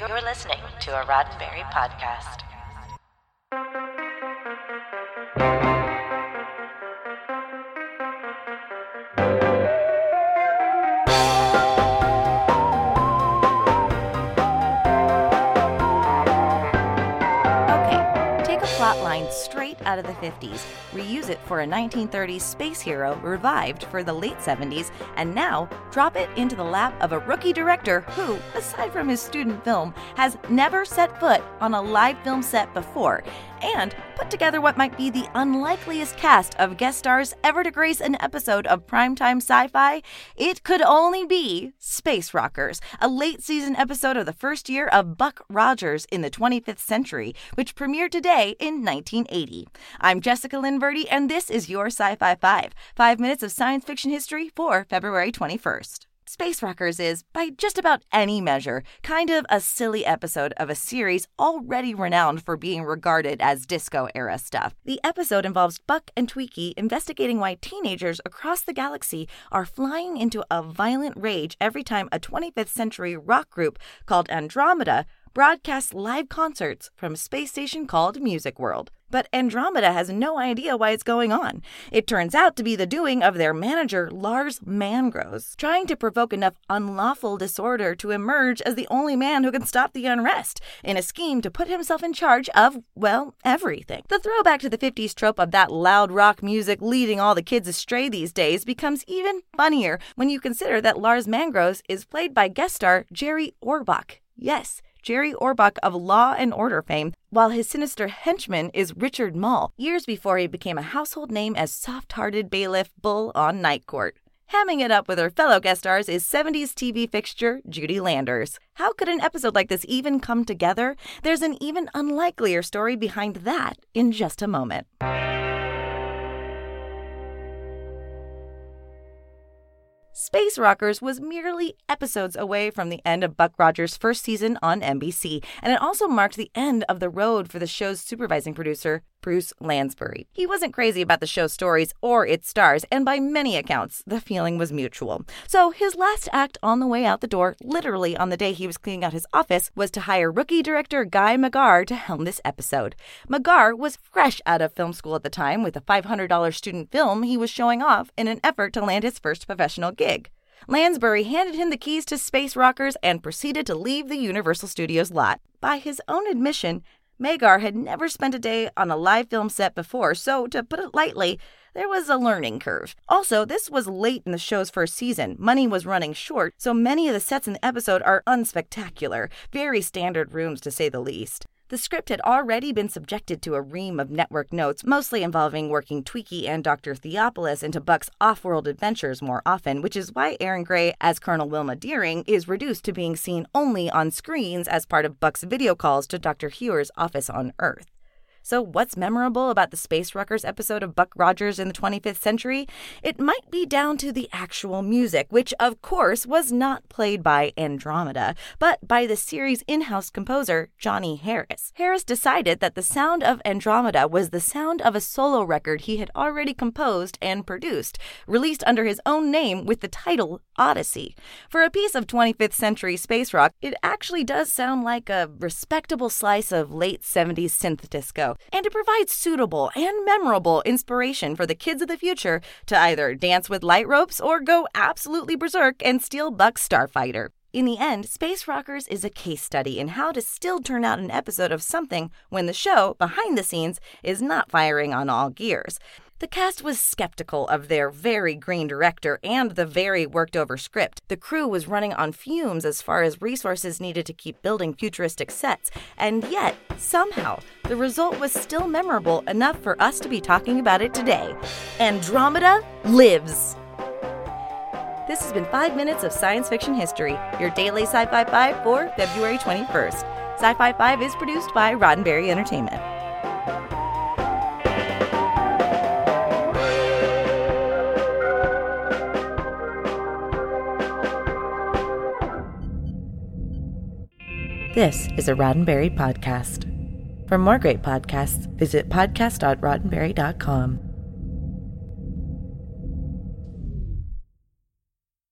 You're listening to a Roddenberry podcast. Out of the 50s, reuse it for a 1930s space hero revived for the late 70s, and now drop it into the lap of a rookie director who, aside from his student film, has never set foot on a live film set before, and put together what might be the unlikeliest cast of guest stars ever to grace an episode of primetime sci fi, it could only be Space Rockers, a late season episode of the first year of Buck Rogers in the 25th Century, which premiered today in 1980. I'm Jessica Lynn Verdi, and this is your Sci Fi 5, five minutes of science fiction history for February 21st. Space Rockers is, by just about any measure, kind of a silly episode of a series already renowned for being regarded as disco era stuff. The episode involves Buck and Twiki investigating why teenagers across the galaxy are flying into a violent rage every time a 25th century rock group called Andromeda broadcasts live concerts from a space station called Music World. But Andromeda has no idea why it's going on. It turns out to be the doing of their manager, Lars Mangros, trying to provoke enough unlawful disorder to emerge as the only man who can stop the unrest in a scheme to put himself in charge of, well, everything. The throwback to the 50s trope of that loud rock music leading all the kids astray these days becomes even funnier when you consider that Lars Mangros is played by guest star Jerry Orbach. Yes, Jerry Orbach of Law and Order fame, while his sinister henchman is Richard Moll, years before he became a household name as soft hearted bailiff Bull on Night Court. Hamming it up with her fellow guest stars is 70s TV fixture Judy Landers. How could an episode like this even come together? There's an even unlikelier story behind that in just a moment. Space Rockers was merely episodes away from the end of Buck Rogers' first season on NBC, and it also marked the end of the road for the show's supervising producer, Bruce Lansbury. He wasn't crazy about the show's stories or its stars, and by many accounts, the feeling was mutual. So his last act on the way out the door, literally on the day he was cleaning out his office, was to hire rookie director Guy Magar to helm this episode. Magar was fresh out of film school at the time with a $500 student film he was showing off in an effort to land his first professional gig. Lansbury handed him the keys to Space Rockers and proceeded to leave the Universal Studios lot. By his own admission, Magar had never spent a day on a live film set before, so to put it lightly, there was a learning curve. Also, this was late in the show's first season. Money was running short, so many of the sets in the episode are unspectacular, very standard rooms to say the least. The script had already been subjected to a ream of network notes, mostly involving working Twiki and Dr. Theopolis into Buck's off world adventures more often, which is why Erin Gray, as Colonel Wilma Deering, is reduced to being seen only on screens as part of Buck's video calls to Dr. Huer's office on Earth. So, what's memorable about the Space Rockers episode of Buck Rogers in the 25th century? It might be down to the actual music, which, of course, was not played by Andromeda, but by the series in house composer, Johnny Harris. Harris decided that the sound of Andromeda was the sound of a solo record he had already composed and produced, released under his own name with the title Odyssey. For a piece of 25th century space rock, it actually does sound like a respectable slice of late 70s synth disco and to provide suitable and memorable inspiration for the kids of the future to either dance with light ropes or go absolutely berserk and steal Buck's Starfighter. In the end, Space Rockers is a case study in how to still turn out an episode of something when the show, behind the scenes, is not firing on all gears. The cast was skeptical of their very green director and the very worked over script. The crew was running on fumes as far as resources needed to keep building futuristic sets, and yet, somehow, the result was still memorable enough for us to be talking about it today. Andromeda lives! This has been 5 minutes of science fiction history, your daily Sci Fi 5 for February 21st. Sci Fi 5 is produced by Roddenberry Entertainment. This is a Roddenberry podcast. For more great podcasts, visit podcast.roddenberry.com.